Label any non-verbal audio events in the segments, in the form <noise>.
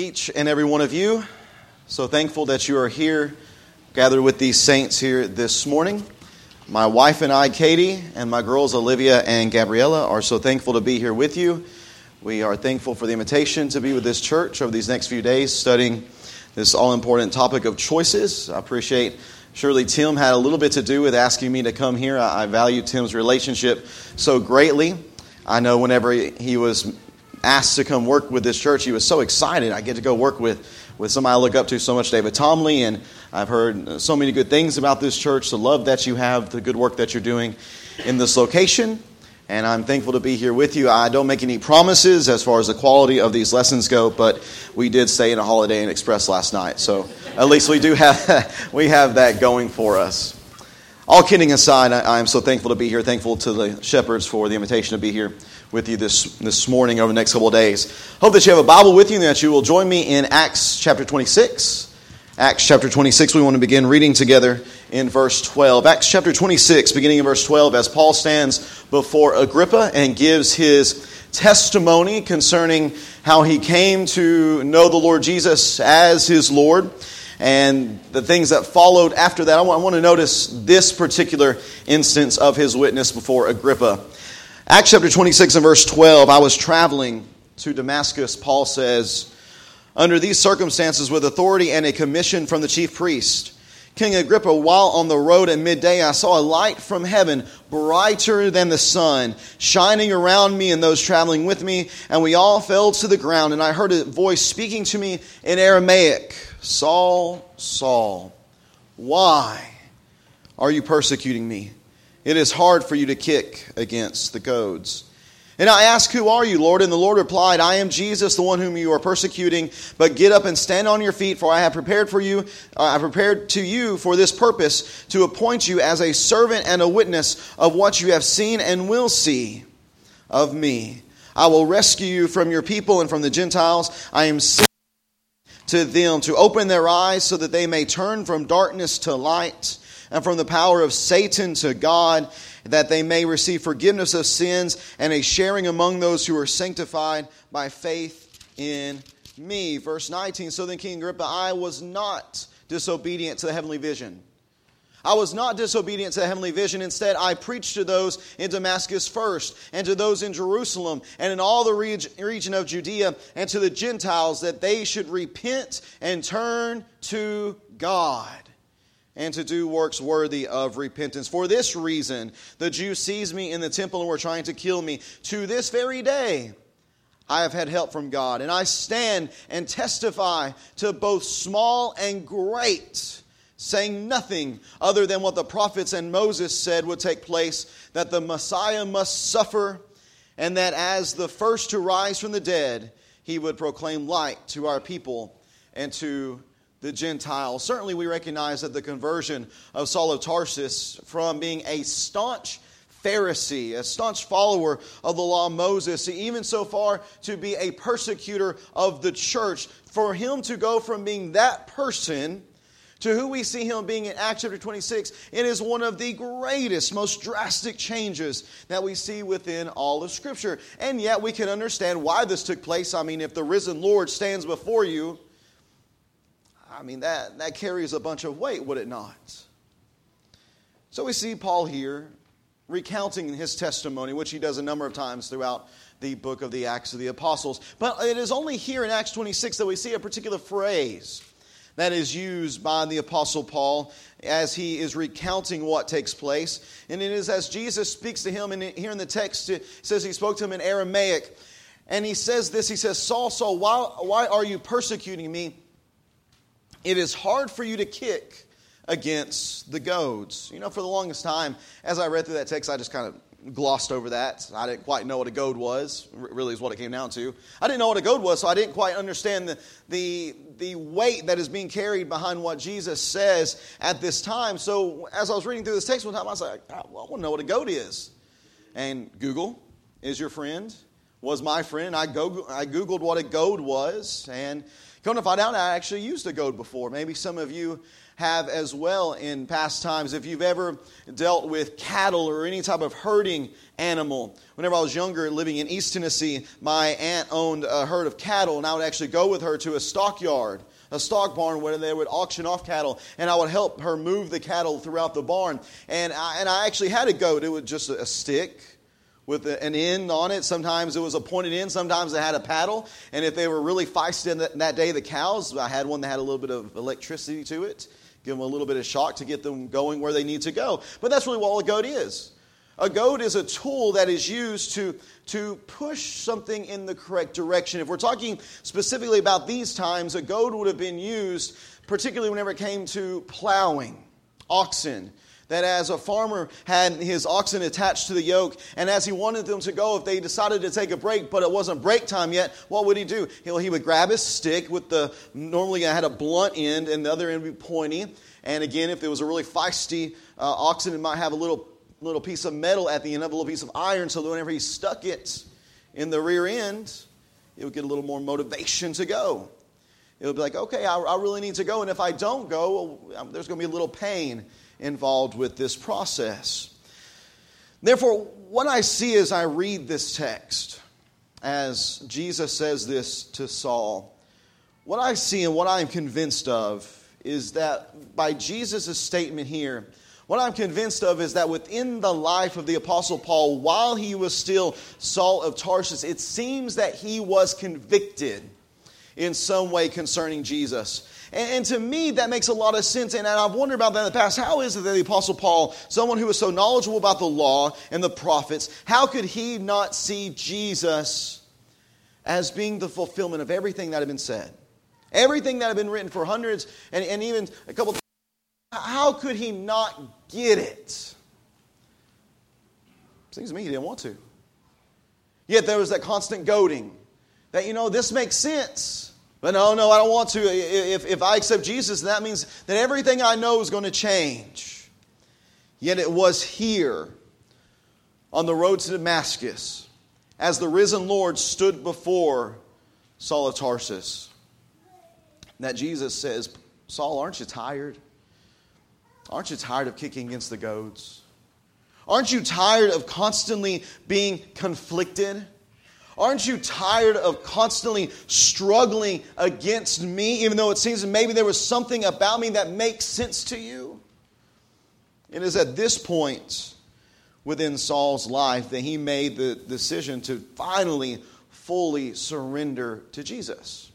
each and every one of you. So thankful that you are here, gathered with these saints here this morning. My wife and I, Katie, and my girls, Olivia and Gabriella, are so thankful to be here with you. We are thankful for the invitation to be with this church over these next few days, studying this all important topic of choices. I appreciate Surely Tim had a little bit to do with asking me to come here. I value Tim's relationship so greatly. I know whenever he was asked to come work with this church, he was so excited. I get to go work with, with somebody I look up to so much, David Tomley, and I've heard so many good things about this church, the love that you have, the good work that you're doing in this location. And I'm thankful to be here with you. I don't make any promises as far as the quality of these lessons go, but we did stay in a Holiday Inn Express last night, so at least we do have <laughs> we have that going for us. All kidding aside, I, am so thankful to be here. Thankful to the shepherds for the invitation to be here with you this, this morning over the next couple of days. Hope that you have a Bible with you and that you will join me in Acts chapter 26. Acts chapter 26, we want to begin reading together in verse 12. Acts chapter 26, beginning in verse 12, as Paul stands before Agrippa and gives his testimony concerning how he came to know the Lord Jesus as his Lord and the things that followed after that. I want to notice this particular instance of his witness before Agrippa. Acts chapter 26 and verse 12. I was traveling to Damascus, Paul says, under these circumstances with authority and a commission from the chief priest. King Agrippa, while on the road at midday, I saw a light from heaven, brighter than the sun, shining around me and those traveling with me, and we all fell to the ground. And I heard a voice speaking to me in Aramaic Saul, Saul, why are you persecuting me? It is hard for you to kick against the goads. And I asked, Who are you, Lord? And the Lord replied, I am Jesus, the one whom you are persecuting. But get up and stand on your feet, for I have prepared for you, uh, I prepared to you for this purpose, to appoint you as a servant and a witness of what you have seen and will see of me. I will rescue you from your people and from the Gentiles. I am to them to open their eyes so that they may turn from darkness to light and from the power of Satan to God, that they may receive forgiveness of sins and a sharing among those who are sanctified by faith in me. Verse 19 So then, King Agrippa, I was not disobedient to the heavenly vision. I was not disobedient to the heavenly vision. Instead, I preached to those in Damascus first, and to those in Jerusalem, and in all the region of Judea, and to the Gentiles, that they should repent and turn to God and to do works worthy of repentance. For this reason, the Jews seized me in the temple and were trying to kill me. To this very day, I have had help from God, and I stand and testify to both small and great, saying nothing other than what the prophets and Moses said would take place that the Messiah must suffer, and that as the first to rise from the dead, he would proclaim light to our people and to the Gentiles. Certainly, we recognize that the conversion of Saul of Tarsus from being a staunch Pharisee, a staunch follower of the law of Moses, even so far to be a persecutor of the church, for him to go from being that person to who we see him being in Acts chapter 26, it is one of the greatest, most drastic changes that we see within all of Scripture. And yet we can understand why this took place. I mean, if the risen Lord stands before you, I mean, that, that carries a bunch of weight, would it not? So we see Paul here recounting his testimony, which he does a number of times throughout the book of the Acts of the Apostles. But it is only here in Acts 26 that we see a particular phrase that is used by the Apostle Paul as he is recounting what takes place. And it is as Jesus speaks to him, and here in the text it says he spoke to him in Aramaic. And he says this He says, Saul, Saul, why, why are you persecuting me? It is hard for you to kick against the goads. You know, for the longest time, as I read through that text, I just kind of glossed over that. I didn't quite know what a goad was, really, is what it came down to. I didn't know what a goad was, so I didn't quite understand the, the, the weight that is being carried behind what Jesus says at this time. So, as I was reading through this text one time, I was like, I want to know what a goad is. And Google is your friend. was my friend. I, go, I Googled what a goad was, and come to find out, I actually used a goad before. Maybe some of you have as well in past times. If you've ever dealt with cattle or any type of herding animal, whenever I was younger living in East Tennessee, my aunt owned a herd of cattle, and I would actually go with her to a stockyard a stock barn where they would auction off cattle, and I would help her move the cattle throughout the barn. And I, and I actually had a goat. It was just a stick with an end on it. Sometimes it was a pointed end, sometimes it had a paddle. And if they were really feisty that, that day, the cows, I had one that had a little bit of electricity to it, give them a little bit of shock to get them going where they need to go. But that's really what a goat is. A goad is a tool that is used to, to push something in the correct direction. If we're talking specifically about these times, a goad would have been used particularly whenever it came to plowing oxen that as a farmer had his oxen attached to the yoke, and as he wanted them to go, if they decided to take a break, but it wasn't break time yet, what would he do? He, would grab his stick with the, normally I had a blunt end, and the other end would be pointy. And again, if it was a really feisty uh, oxen, it might have a little, little piece of metal at the end of a little piece of iron, so that whenever he stuck it in the rear end, it would get a little more motivation to go. It would be like, okay, I, I really need to go, and if I don't go, well, there's going to be a little pain involved with this process. Therefore, what I see as I read this text, as Jesus says this to Saul, what I see and what I'm convinced of is that by Jesus' statement here, what I'm convinced of is that within the life of the Apostle Paul, while he was still Saul of Tarsus, it seems that he was convicted in some way concerning Jesus. And, and, to me, that makes a lot of sense. And I've wondered about that in the past. How is it that the Apostle Paul, someone who was so knowledgeable about the law and the prophets, how could he not see Jesus as being the fulfillment of everything that had been said? Everything that had been written for hundreds and, and even a couple how could he not get it? Seems to me he didn't want to. Yet there was that constant goading that, you know, this makes sense. But no, no, I don't want to. If, if I accept Jesus, that means that everything I know is going to change. Yet it was here on the road to Damascus as the risen Lord stood before Saul of Tarsus that Jesus says, Saul, aren't you tired? Aren't you tired of kicking against the goads? Aren't you tired of constantly being conflicted? Aren't you tired of constantly struggling against me, even though it seems maybe there was something about me that makes sense to you? It is at this point within Saul's life that he made the decision to finally fully surrender to Jesus.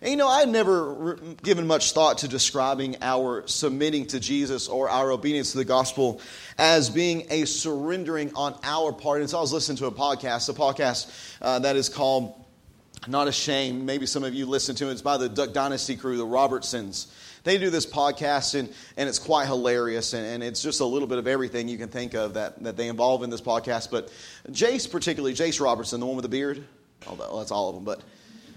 And you know, I've never given much thought to describing our submitting to Jesus or our obedience to the gospel as being a surrendering on our part. And so I was listening to a podcast, a podcast uh, that is called Not Ashamed. Maybe some of you listen to it. It's by the Duck Dynasty crew, the Robertsons. They do this podcast, and, and it's quite hilarious, and, and it's just a little bit of everything you can think of that, that they involve in this podcast. But Jase, particularly, Jase Robertson, the one with the beard, oh, that's all of them, but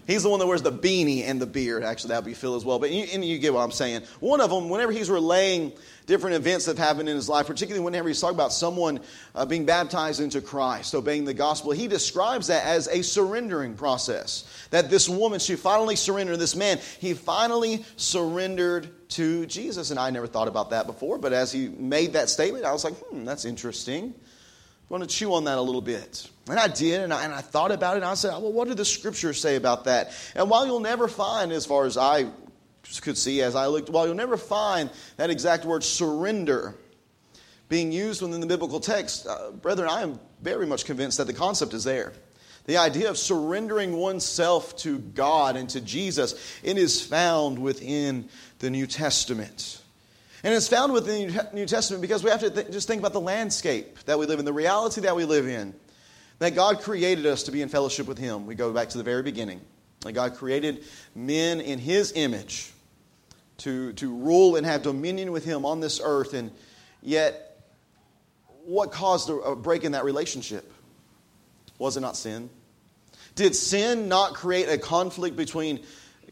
He's the one that wears the beanie and the beard. Actually, that would be Phil as well. But you, and you get what I'm saying. One of them, whenever he's relaying different events that have happened in his life, particularly whenever he's talking about someone uh, being baptized into Christ, obeying the gospel, he describes that as a surrendering process. That this woman, she finally surrendered. This man, he finally surrendered to Jesus. And I never thought about that before. But as he made that statement, I was like, hmm, that's interesting. I want to chew on that a little bit. And I did, and I, and I thought about it, and I said, well, what do the scriptures say about that? And while you'll never find, as far as I could see as I looked, while you'll never find that exact word surrender being used within the biblical text, uh, brethren, I am very much convinced that the concept is there. The idea of surrendering oneself to God and to Jesus, it is found within the New Testament. And it's found within the New Testament because we have to th- just think about the landscape that we live in, the reality that we live in. That God created us to be in fellowship with Him. We go back to the very beginning. That God created men in His image to, to rule and have dominion with Him on this earth. And yet, what caused a break in that relationship? Was it not sin? Did sin not create a conflict between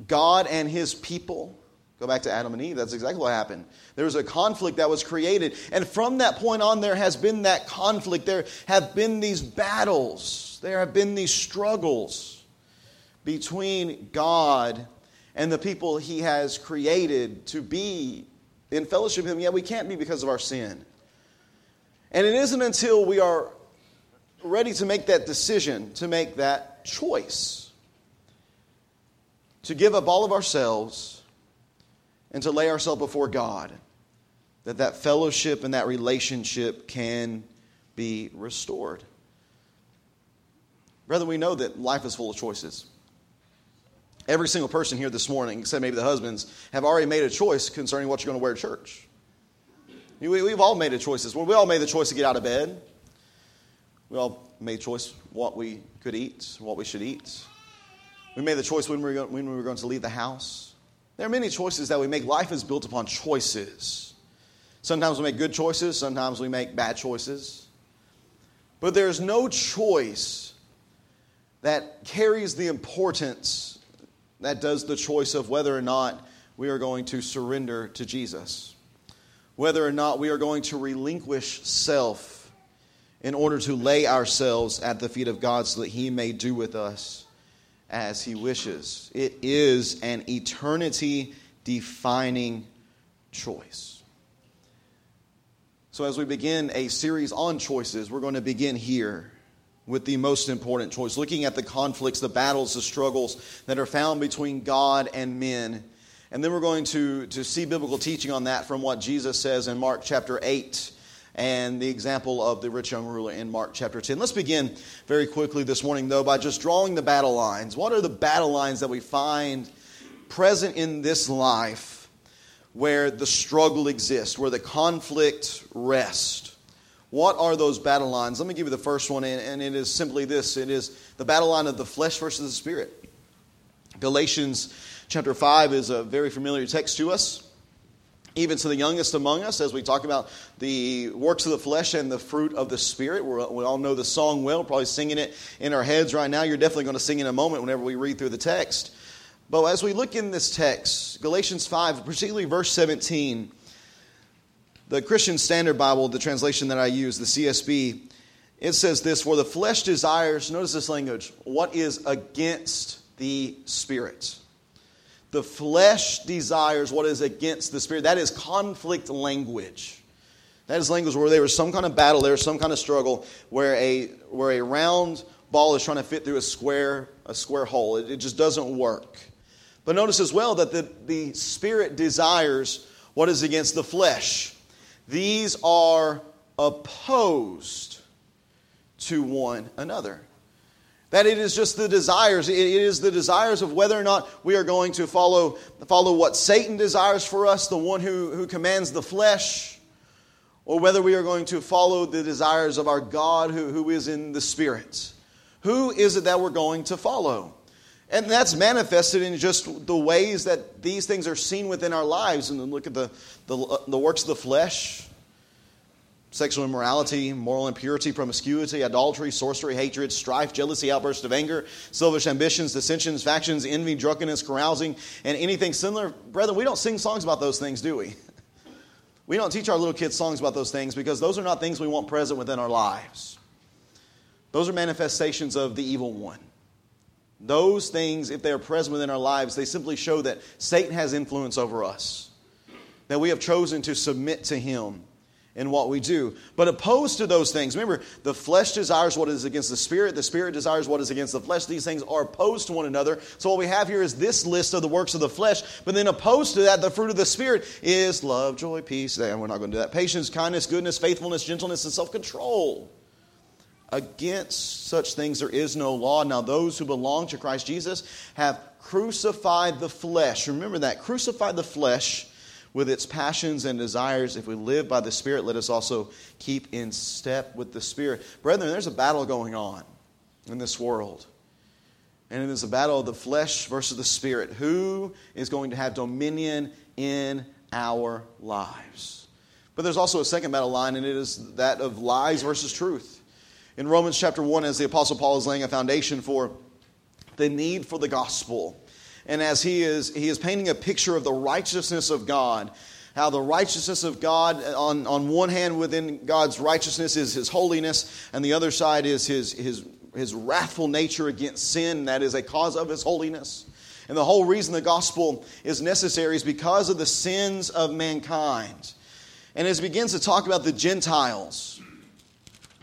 God and His people? Go back to Adam and Eve. That's exactly what happened. There was a conflict that was created. And from that point on, there has been that conflict. There have been these battles. There have been these struggles between God and the people He has created to be in fellowship with Him. Yet we can't be because of our sin. And it isn't until we are ready to make that decision, to make that choice, to give up all of ourselves and to lay ourselves before God, that that fellowship and that relationship can be restored. Brother, we know that life is full of choices. Every single person here this morning, except maybe the husbands, have already made a choice concerning what you're going to wear to church. We've all made a choices. We all made the choice to get out of bed. We all made choice what we could eat, what we should eat. We made the choice when we were going to leave the house. There are many choices that we make. Life is built upon choices. Sometimes we make good choices, sometimes we make bad choices. But there's no choice that carries the importance that does the choice of whether or not we are going to surrender to Jesus, whether or not we are going to relinquish self in order to lay ourselves at the feet of God so that He may do with us as he wishes. It is an eternity defining choice. So, as we begin a series on choices, we're going to begin here with the most important choice, looking at the conflicts, the battles, the struggles that are found between God and men. And then we're going to, to see biblical teaching on that from what Jesus says in Mark chapter 8 and the example of the rich young ruler in Mark chapter 10. Let's begin very quickly this morning, though, by just drawing the battle lines. What are the battle lines that we find present in this life where the struggle exists, where the conflict rests? What are those battle lines? Let me give you the first one, and it is simply this it is the battle line of the flesh versus the spirit. Galatians chapter 5 is a very familiar text to us even to the youngest among us, as we talk about the works of the flesh and the fruit of the Spirit. We're, we all know the song well, probably singing it in our heads right now. You're definitely going to sing in a moment whenever we read through the text. But as we look in this text, Galatians 5, particularly verse 17, the Christian Standard Bible, the translation that I use, the CSB, it says this For the flesh desires, notice this language, what is against the Spirit. The flesh desires what is against the spirit. That is conflict language. That is language where there was some kind of battle, there was some kind of struggle, where a, where a round ball is trying to fit through a square, a square hole. It, it just doesn't work. But notice as well that the, the spirit desires what is against the flesh. These are opposed to one another. That it is just the desires. It is the desires of whether or not we are going to follow, follow what Satan desires for us, the one who, who commands the flesh, or whether we are going to follow the desires of our God who, who is in the Spirit. Who is it that we're going to follow? And that's manifested in just the ways that these things are seen within our lives. And then look at the, the, the works of the flesh sexual immorality, moral impurity, promiscuity, adultery, sorcery, hatred, strife, jealousy, outbursts of anger, selfish ambitions, dissensions, factions, envy, drunkenness, carousing, and anything similar. Brethren, we don't sing songs about those things, do we? We don't teach our little kids songs about those things because those are not things we want present within our lives. Those are manifestations of the evil one. Those things, if they are present within our lives, they simply show that Satan has influence over us, that we have chosen to submit to him in what we do. But opposed to those things, remember, the flesh desires what is against the spirit, the spirit desires what is against the flesh. These things are opposed to one another. So, what we have here is this list of the works of the flesh, but then opposed to that, the fruit of the spirit is love, joy, peace. And we're not going to do that. Patience, kindness, goodness, faithfulness, gentleness, and self control. Against such things there is no law. Now, those who belong to Christ Jesus have crucified the flesh. Remember that. Crucified the flesh with its passions and desires. If we live by the Spirit, let us also keep in step with the Spirit. Brethren, there's a battle going on in this world. And it is a battle of the flesh versus the Spirit. Who is going to have dominion in our lives? But there's also a second battle line, and it is that of lies versus truth. In Romans chapter 1, as the Apostle Paul is laying a foundation for the need for the gospel And as he is, he is painting a picture of the righteousness of God, how the righteousness of God, on, on one hand, within God's righteousness is his holiness, and the other side is his, his, his wrathful nature against sin, that is a cause of his holiness. And the whole reason the gospel is necessary is because of the sins of mankind. And as he begins to talk about the Gentiles,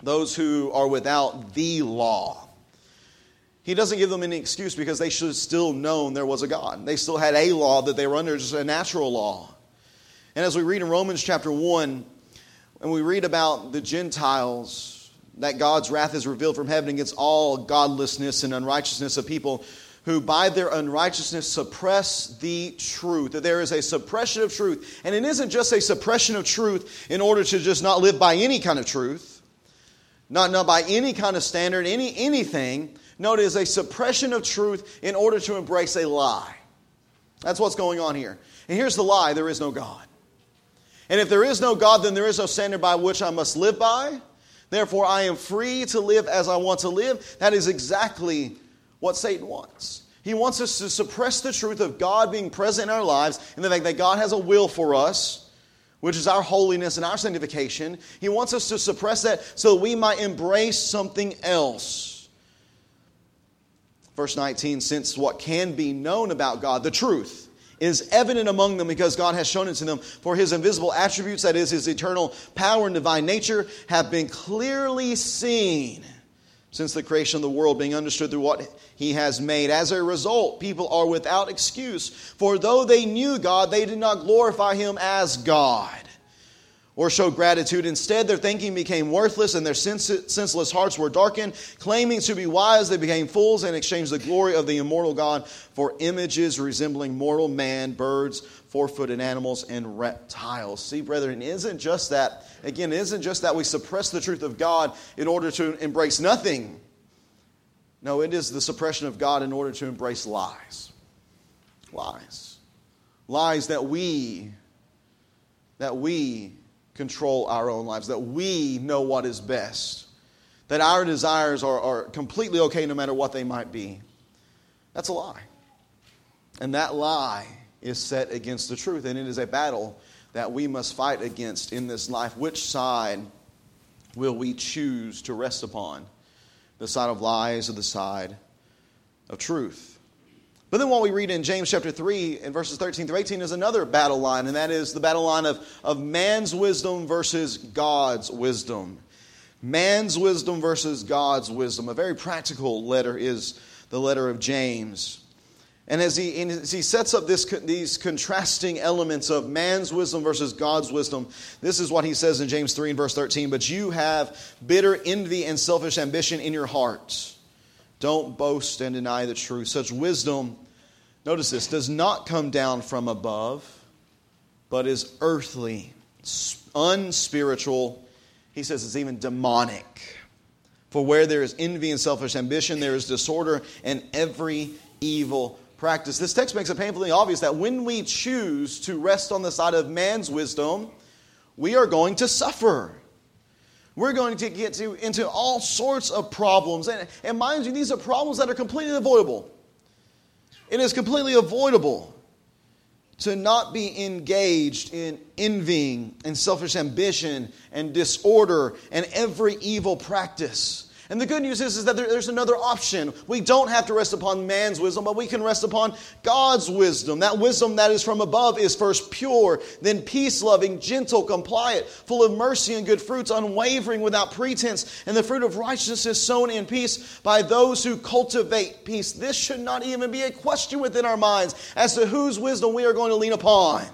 those who are without the law, he doesn't give them any excuse because they should have still known there was a God. They still had a law that they were under, just a natural law. And as we read in Romans chapter 1, and we read about the Gentiles, that God's wrath is revealed from heaven against all godlessness and unrighteousness of people who by their unrighteousness suppress the truth. That there is a suppression of truth. And it isn't just a suppression of truth in order to just not live by any kind of truth, not, not by any kind of standard, any anything. No, it is a suppression of truth in order to embrace a lie. That's what's going on here. And here's the lie there is no God. And if there is no God, then there is no standard by which I must live by. Therefore, I am free to live as I want to live. That is exactly what Satan wants. He wants us to suppress the truth of God being present in our lives and the fact that God has a will for us, which is our holiness and our sanctification. He wants us to suppress that so we might embrace something else. Verse 19, since what can be known about God, the truth, is evident among them because God has shown it to them. For his invisible attributes, that is, his eternal power and divine nature, have been clearly seen since the creation of the world, being understood through what he has made. As a result, people are without excuse, for though they knew God, they did not glorify him as God or show gratitude. Instead, their thinking became worthless and their senseless hearts were darkened. Claiming to be wise, they became fools and exchanged the glory of the immortal God for images resembling mortal man, birds, four footed animals, and reptiles. See, brethren, is isn't just that, again, is isn't just that we suppress the truth of God in order to embrace nothing. No, it is the suppression of God in order to embrace lies. Lies. Lies that we, that we control our own lives, that we know what is best, that our desires are, are completely okay no matter what they might be. That's a lie. And that lie is set against the truth, and it is a battle that we must fight against in this life. Which side will we choose to rest upon? The side of lies or the side of truth? But then what we read in James chapter 3 in verses 13 through 18 is another battle line, and that is the battle line of, of man's wisdom versus God's wisdom. Man's wisdom versus God's wisdom. A very practical letter is the letter of James. And as he, as he sets up this, these contrasting elements of man's wisdom versus God's wisdom, this is what he says in James 3 and verse 13. But you have bitter envy and selfish ambition in your hearts don't boast and deny the truth. Such wisdom, notice this, does not come down from above, but is earthly, unspiritual. He says it's even demonic. For where there is envy and selfish ambition, there is disorder and every evil practice. This text makes it painfully obvious that when we choose to rest on the side of man's wisdom, we are going to suffer we're going to get to, into all sorts of problems. And, and mind you, these are problems that are completely avoidable. It is completely avoidable to not be engaged in envying and selfish ambition and disorder and every evil practice. And the good news is, is that there, there's another option. We don't have to rest upon man's wisdom, but we can rest upon God's wisdom. That wisdom that is from above is first pure, then peace loving, gentle, compliant, full of mercy and good fruits, unwavering, without pretense. And the fruit of righteousness is sown in peace by those who cultivate peace. This should not even be a question within our minds as to whose wisdom we are going to lean upon.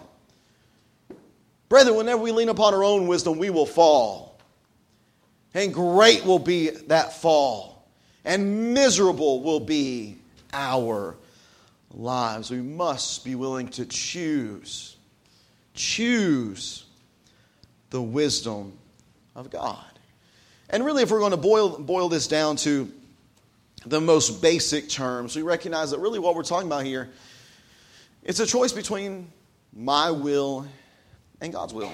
Brethren, whenever we lean upon our own wisdom, we will fall. And great will be that fall, and miserable will be our lives. We must be willing to choose, choose the wisdom of God. And really, if we're going to boil, boil this down to the most basic terms, we recognize that really what we're talking about here, it's a choice between my will and God's will.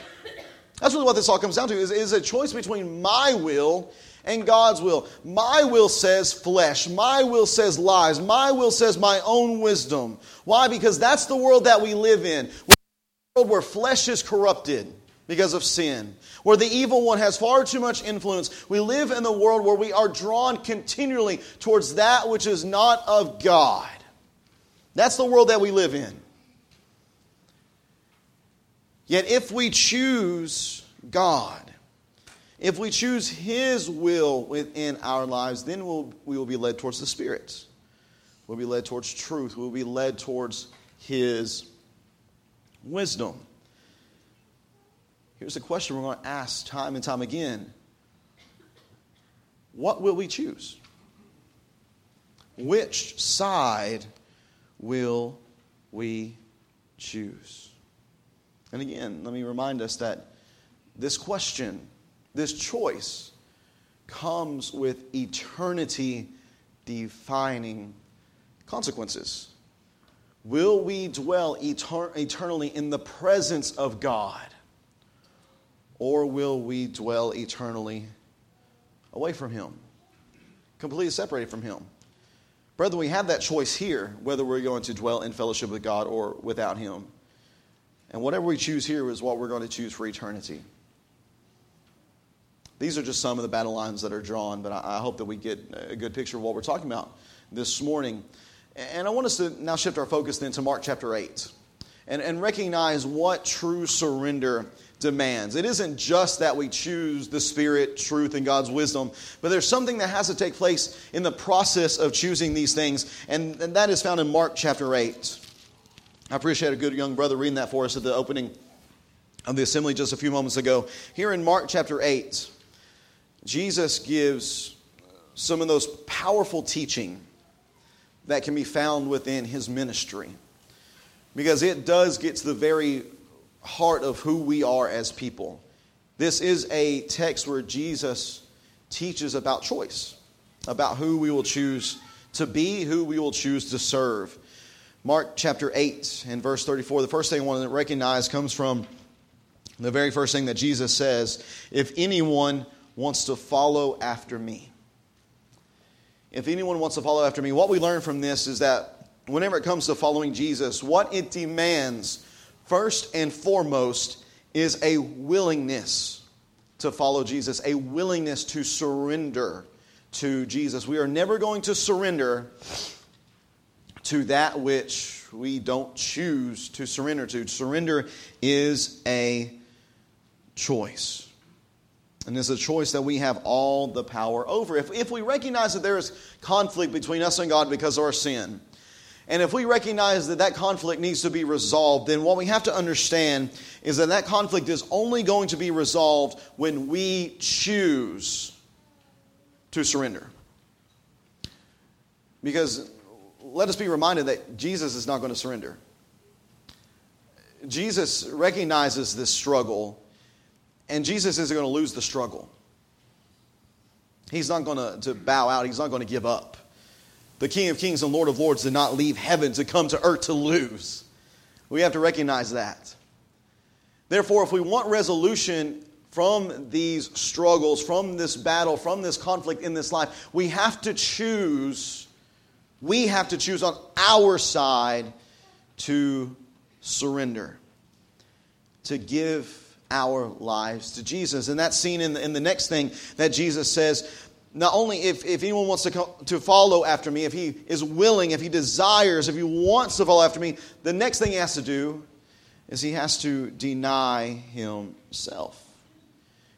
That's really what this all comes down to is, is a choice between my will and God's will. My will says flesh. My will says lies. My will says my own wisdom. Why? Because that's the world that we live in. We a world where flesh is corrupted because of sin, where the evil one has far too much influence. We live in the world where we are drawn continually towards that which is not of God. That's the world that we live in. Yet if we choose God, if we choose His will within our lives, then we'll, we will be led towards the Spirit. We'll be led towards truth. We'll be led towards His wisdom. Here's a question we're going to ask time and time again What will we choose? Which side will we choose? And again, let me remind us that this question, this choice, comes with eternity defining consequences. Will we dwell etern- eternally in the presence of God? Or will we dwell eternally away from Him? Completely separated from Him. Brethren, we have that choice here whether we're going to dwell in fellowship with God or without Him. And whatever we choose here is what we're going to choose for eternity. These are just some of the battle lines that are drawn, but I hope that we get a good picture of what we're talking about this morning. And I want us to now shift our focus then to Mark chapter 8 and, and recognize what true surrender demands. It isn't just that we choose the Spirit, truth, and God's wisdom, but there's something that has to take place in the process of choosing these things, and, and that is found in Mark chapter 8. I appreciate a good young brother reading that for us at the opening of the assembly just a few moments ago. Here in Mark chapter 8, Jesus gives some of those powerful teaching that can be found within his ministry because it does get to the very heart of who we are as people. This is a text where Jesus teaches about choice, about who we will choose to be, who we will choose to serve. Mark chapter 8 and verse 34, the first thing I want to recognize comes from the very first thing that Jesus says if anyone wants to follow after me. If anyone wants to follow after me, what we learn from this is that whenever it comes to following Jesus, what it demands, first and foremost, is a willingness to follow Jesus, a willingness to surrender to Jesus. We are never going to surrender to that which we don't choose to surrender to. Surrender is a choice. And it's a choice that we have all the power over. If, if we recognize that there is conflict between us and God because of our sin, and if we recognize that that conflict needs to be resolved, then what we have to understand is that that conflict is only going to be resolved when we choose to surrender. Because let us be reminded that Jesus is not going to surrender. Jesus recognizes this struggle, and Jesus isn't going to lose the struggle. He's not going to, to bow out, he's not going to give up. The King of Kings and Lord of Lords did not leave heaven to come to earth to lose. We have to recognize that. Therefore, if we want resolution from these struggles, from this battle, from this conflict in this life, we have to choose we have to choose on our side to surrender, to give our lives to Jesus. And that's seen in the, in the next thing that Jesus says. Not only if, if anyone wants to, come, to follow after me, if he is willing, if he desires, if he wants to follow after me, the next thing he has to do is he has to deny himself.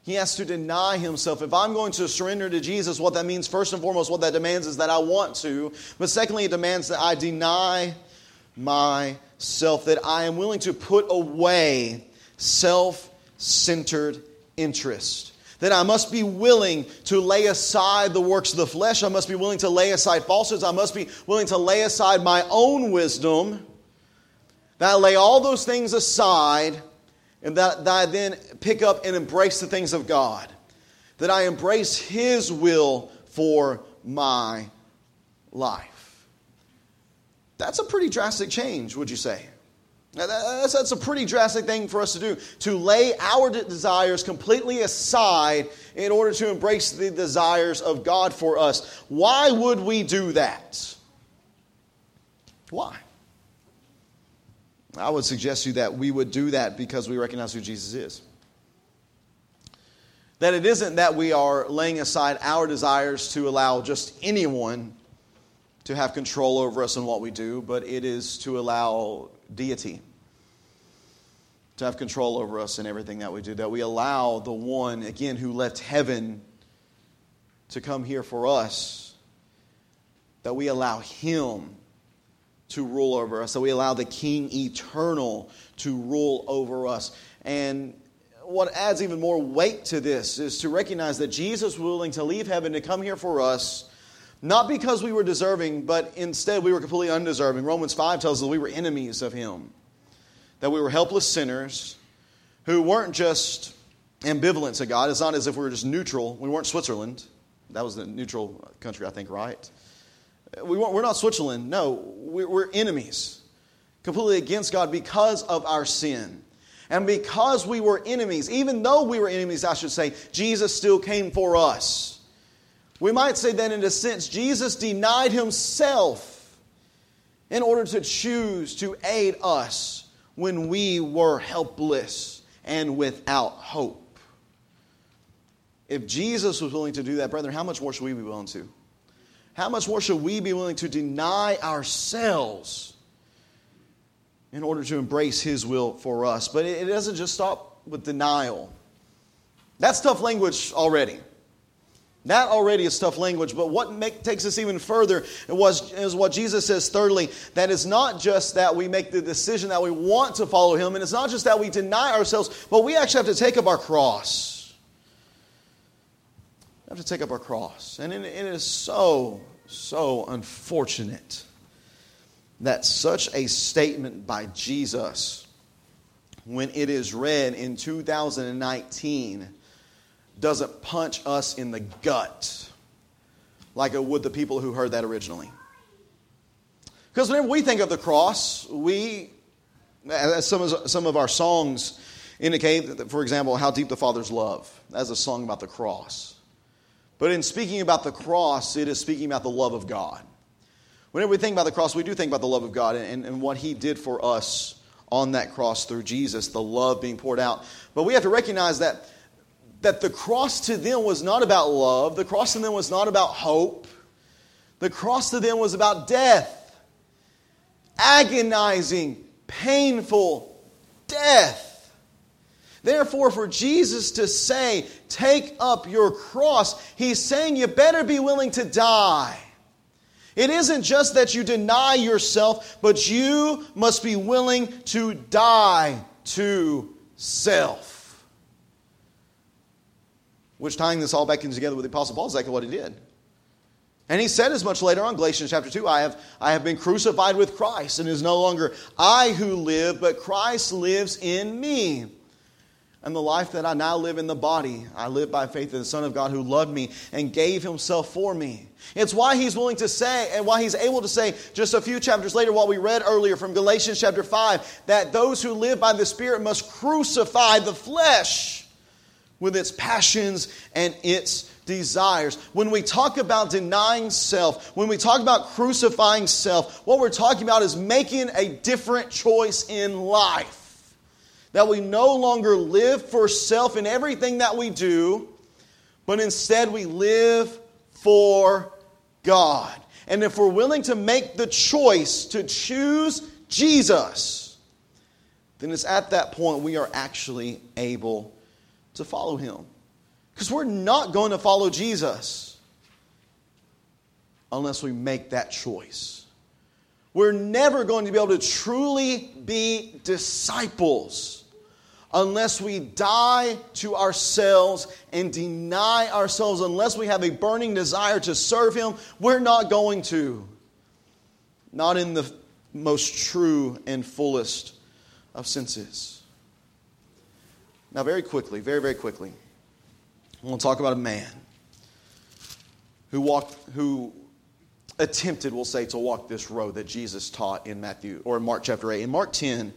He has to deny himself. If I'm going to surrender to Jesus, what that means, first and foremost, what that demands is that I want to. But secondly, it demands that I deny myself, that I am willing to put away self centered interest. That I must be willing to lay aside the works of the flesh. I must be willing to lay aside falsehoods. I must be willing to lay aside my own wisdom. That I lay all those things aside and that, that I then pick up and embrace the things of God, that I embrace His will for my life. That's a pretty drastic change, would you say? That's, that's a pretty drastic thing for us to do, to lay our desires completely aside in order to embrace the desires of God for us. Why would we do that? Why? I would suggest to you that we would do that because we recognize who Jesus is. That it isn't that we are laying aside our desires to allow just anyone to have control over us and what we do, but it is to allow deity to have control over us and everything that we do. That we allow the one, again, who left heaven to come here for us, that we allow him to rule over us, that we allow the King eternal to rule over us. And what adds even more weight to this is to recognize that Jesus was willing to leave heaven to come here for us not because we were deserving, but instead we were completely undeserving. Romans 5 tells us that we were enemies of Him, that we were helpless sinners who weren't just ambivalent to God. It's not as if we were just neutral. We weren't Switzerland. That was the neutral country, I think, right? We we're not Switzerland. No, we're enemies, completely against God because of our sin. And because we were enemies, even though we were enemies, I should say, Jesus still came for us. We might say that in a sense, Jesus denied himself in order to choose to aid us when we were helpless and without hope. If Jesus was willing to do that, brethren, how much more should we be willing to? How much more should we be willing to deny ourselves in order to embrace His will for us? But it doesn't just stop with denial. That's tough language already. That already is tough language, but what make, takes us even further was, is what Jesus says, thirdly, that it's not just that we make the decision that we want to follow Him, and it's not just that we deny ourselves, but we actually have to take up our cross. Have to take up our cross. And it, it is so, so unfortunate that such a statement by Jesus, when it is read in 2019, doesn't punch us in the gut like it would the people who heard that originally. Because whenever we think of the cross, we, as some of, some of our songs indicate, for example, how deep the Father's love. That's a song about the cross. But in speaking about the cross, it is speaking about the love of God. Whenever we think about the cross, we do think about the love of God and, and what He did for us on that cross through Jesus, the love being poured out. But we have to recognize that that the cross to them was not about love, the cross to them was not about hope, the cross to them was about death. Agonizing, painful death. Therefore, for Jesus to say, Take up your cross, he's saying you better be willing to die. It isn't just that you deny yourself, but you must be willing to die to self. Which, tying this all back in together with the Apostle Paul, is exactly what he did. And he said as much later on, Galatians chapter 2, I have, I have been crucified with Christ, and is no longer I who live, but Christ lives in me. And the life that I now live in the body, I live by faith in the Son of God who loved me and gave himself for me. It's why he's willing to say, and why he's able to say just a few chapters later, what we read earlier from Galatians chapter 5, that those who live by the Spirit must crucify the flesh with its passions and its desires. When we talk about denying self, when we talk about crucifying self, what we're talking about is making a different choice in life. That we no longer live for self in everything that we do, but instead we live for God. And if we're willing to make the choice to choose Jesus, then it's at that point we are actually able to follow him. Because we're not going to follow Jesus unless we make that choice. We're never going to be able to truly be disciples unless we die to ourselves and deny ourselves, unless we have a burning desire to serve Him. We're not going to. Not in the most true and fullest of senses. Now, very quickly, very, very quickly, I want to talk about a man who walked, who attempted, we'll say, to walk this road that Jesus taught in Matthew or in Mark chapter 8. In Mark 10,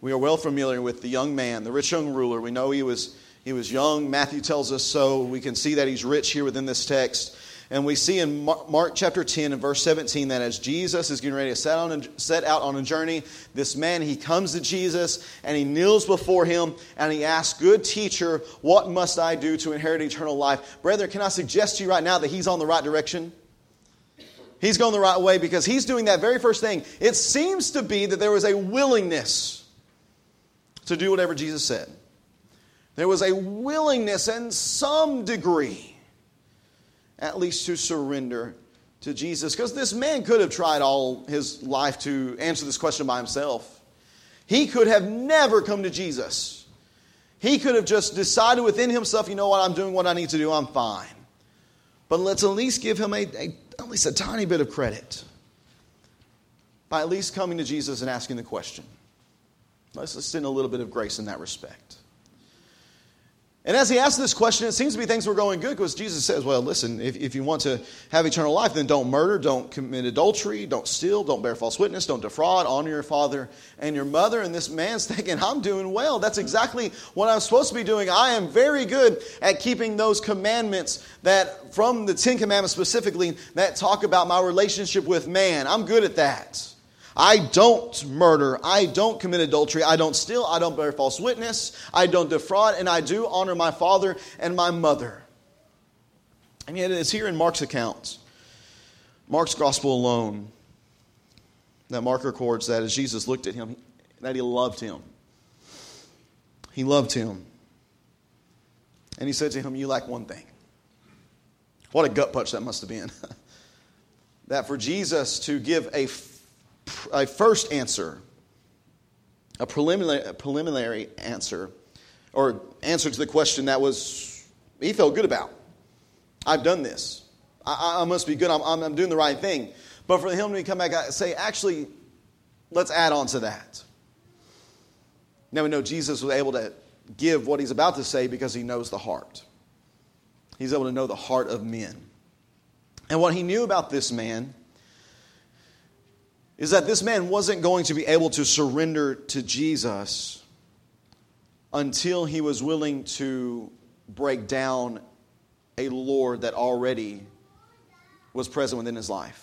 We are well familiar with the young man, the rich young ruler. We know he was, he was young. Matthew tells us so. We can see that he's rich here within this text. And we see in Mark chapter 10 and verse 17 that as Jesus is getting ready to set, on set out on a journey, this man, he comes to Jesus and he kneels before him and he asks, Good teacher, what must I do to inherit eternal life? Brethren, can I suggest to you right now that he's on the right direction? He's going the right way because he's doing that very first thing. It seems to be that there was a willingness to do whatever Jesus said. There was a willingness in some degree at least to surrender to Jesus. Because this man could have tried all his life to answer this question by himself. He could have never come to Jesus. He could have just decided within himself, you know what, I'm doing what I need to do, I'm fine. But let's at least give him a, a at least a tiny bit of credit by at least coming to Jesus and asking the question. Let's extend a little bit of grace in that respect. And as he asks this question, it seems to be things were going good because Jesus says, Well, listen, if, if you want to have eternal life, then don't murder, don't commit adultery, don't steal, don't bear false witness, don't defraud, honor your father and your mother. And this man's <laughs> thinking, I'm doing well. That's exactly what I'm supposed to be doing. I am very good at keeping those commandments that, from the Ten Commandments specifically, that talk about my relationship with man. I'm good at that. I don't murder. I don't commit adultery. I don't steal. I don't bear false witness. I don't defraud. And I do honor my father and my mother. And yet it's here in Mark's account, Mark's gospel alone, that Mark records that as Jesus looked at him, that he loved him. He loved him. And he said to him, You lack one thing. What a gut punch that must have been. <laughs> that for Jesus to give a a first answer, a preliminary, a preliminary answer, or answer to the question that was he felt good about. I've done this. I, I must be good. I'm, I'm, doing the right thing. But for him to come back and say, actually, let's add on to that. Now we know Jesus was able to give what he's about to say because he knows the heart. He's able to know the heart of men. And what he knew about this man is that this man wasn't going to be able to surrender to Jesus until he was willing to break down a Lord that already was present within his life.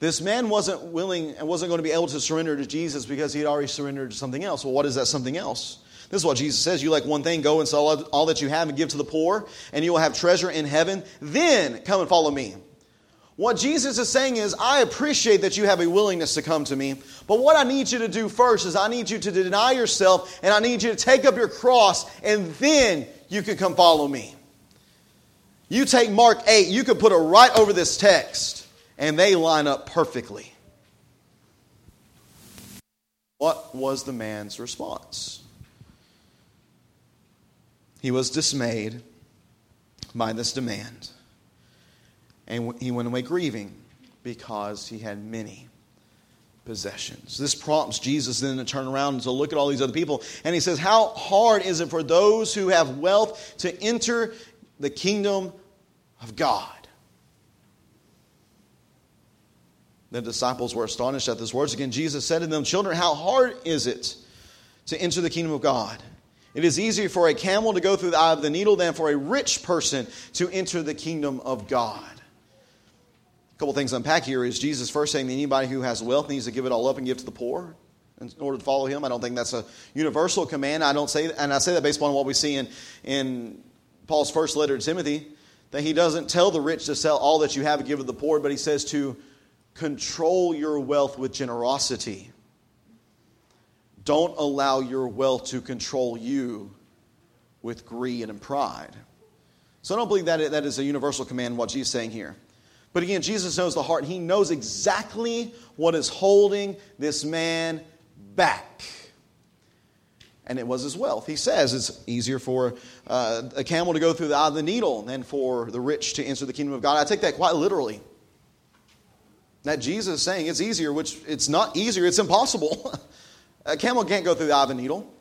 This man wasn't willing and wasn't going to be able to surrender to Jesus because he had already surrendered to something else. Well, what is that something else? This is what Jesus says. You like one thing, go and sell all that you have and give to the poor, and you will have treasure in heaven. Then come and follow me. What Jesus is saying is, I appreciate that you have a willingness to come to me, but what I need you to do first is I need you to deny yourself and I need you to take up your cross and then you can come follow me. You take Mark 8, you could put it right over this text and they line up perfectly. What was the man's response? He was dismayed by this demand. And he went away grieving because he had many possessions. This prompts Jesus then to turn around and to look at all these other people. And he says, How hard is it for those who have wealth to enter the kingdom of God? The disciples were astonished at these words. Again, Jesus said to them, Children, how hard is it to enter the kingdom of God? It is easier for a camel to go through the eye of the needle than for a rich person to enter the kingdom of God couple things unpack here is Jesus first saying that anybody who has wealth needs to give it all up and give to the poor in order to follow him. I don't think that's a universal command. I don't say, and I say that based upon what we see in, in Paul's first letter to Timothy, that he doesn't tell the rich to sell all that you have and give to the poor, but he says to control your wealth with generosity. Don't allow your wealth to control you with greed and pride. So I don't believe that that is a universal command, what Jesus is saying here. But again, Jesus knows the heart. He knows exactly what is holding this man back. And it was his wealth. He says it's easier for uh, a camel to go through the eye of the needle than for the rich to enter the kingdom of God. I take that quite literally. That Jesus is saying it's easier, which it's not easier, it's impossible. <laughs> a camel can't go through the eye of a needle.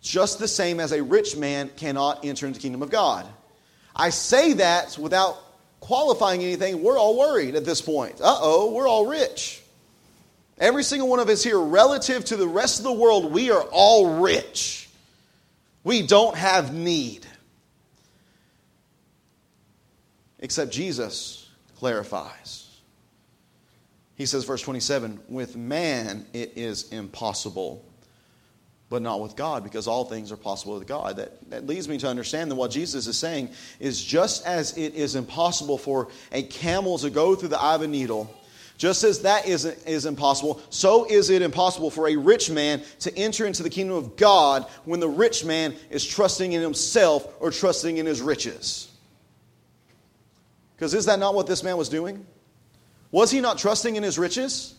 Just the same as a rich man cannot enter into the kingdom of God. I say that without qualifying anything, we're all worried at this point. Uh oh, we're all rich. Every single one of us here, relative to the rest of the world, we are all rich. We don't have need. Except Jesus clarifies. He says, verse 27 with man it is impossible, but not with God, because all things are possible with God. That, that leads me to understand that what Jesus is saying is just as it is impossible for a camel to go through the eye of a needle, just as that is, is impossible, so is it impossible for a rich man to enter into the kingdom of God when the rich man is trusting in himself or trusting in his riches. Because is that not what this man was doing? Was he not trusting in his riches?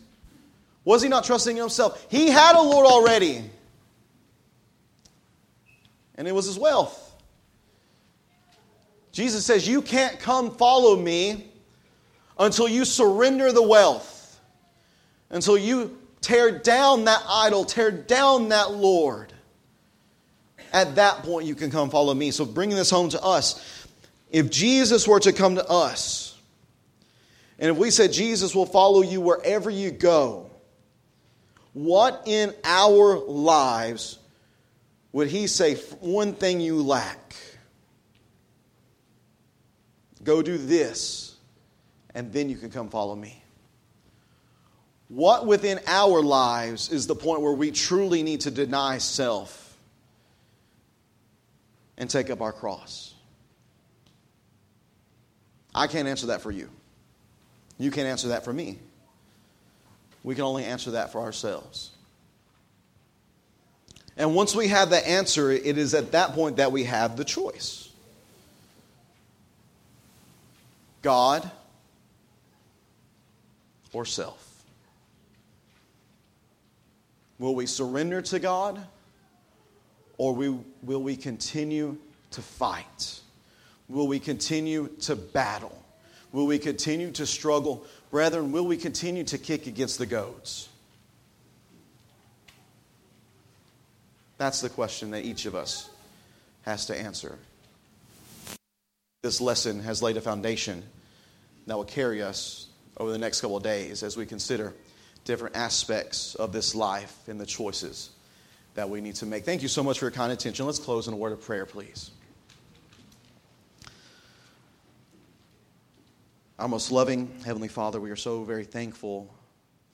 Was he not trusting in himself? He had a Lord already, and it was his wealth. Jesus says, You can't come follow me until you surrender the wealth, until you tear down that idol, tear down that Lord. At that point, you can come follow me. So, bringing this home to us, if Jesus were to come to us, and if we said, Jesus will follow you wherever you go, what in our lives would he say, one thing you lack? Go do this and then you can come follow me. What within our lives is the point where we truly need to deny self and take up our cross? I can't answer that for you. You can't answer that for me. We can only answer that for ourselves. And once we have that answer, it is at that point that we have the choice God or self? Will we surrender to God or we, will we continue to fight? Will we continue to battle? Will we continue to struggle? Brethren, will we continue to kick against the goads? That's the question that each of us has to answer. This lesson has laid a foundation that will carry us over the next couple of days as we consider different aspects of this life and the choices that we need to make. Thank you so much for your kind attention. Let's close in a word of prayer, please. Our most loving Heavenly Father, we are so very thankful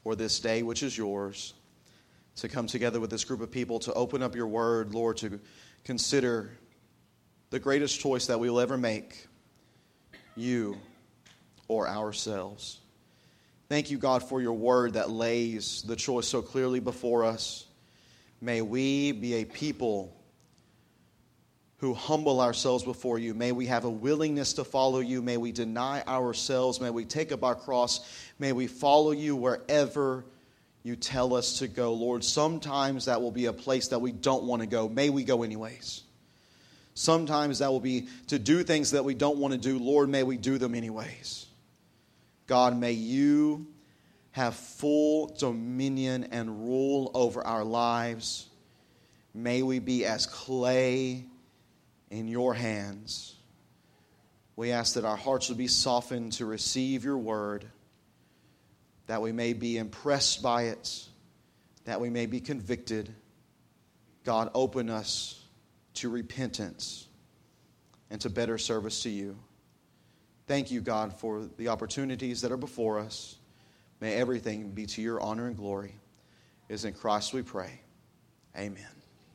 for this day, which is yours, to come together with this group of people to open up your word, Lord, to consider the greatest choice that we will ever make you or ourselves. Thank you, God, for your word that lays the choice so clearly before us. May we be a people who humble ourselves before you. May we have a willingness to follow you. May we deny ourselves. May we take up our cross. May we follow you wherever you tell us to go. Lord, sometimes that will be a place that we don't want to go. May we go anyways. Sometimes that will be to do things that we don't want to do. Lord, may we do them anyways. God, may you have full dominion and rule over our lives. May we be as clay in your hands. We ask that our hearts would be softened to receive your word, that we may be impressed by it, that we may be convicted. God, open us to repentance and to better service to you. Thank you, God, for the opportunities that are before us. May everything be to your honor and glory. It is in Christ we pray. Amen.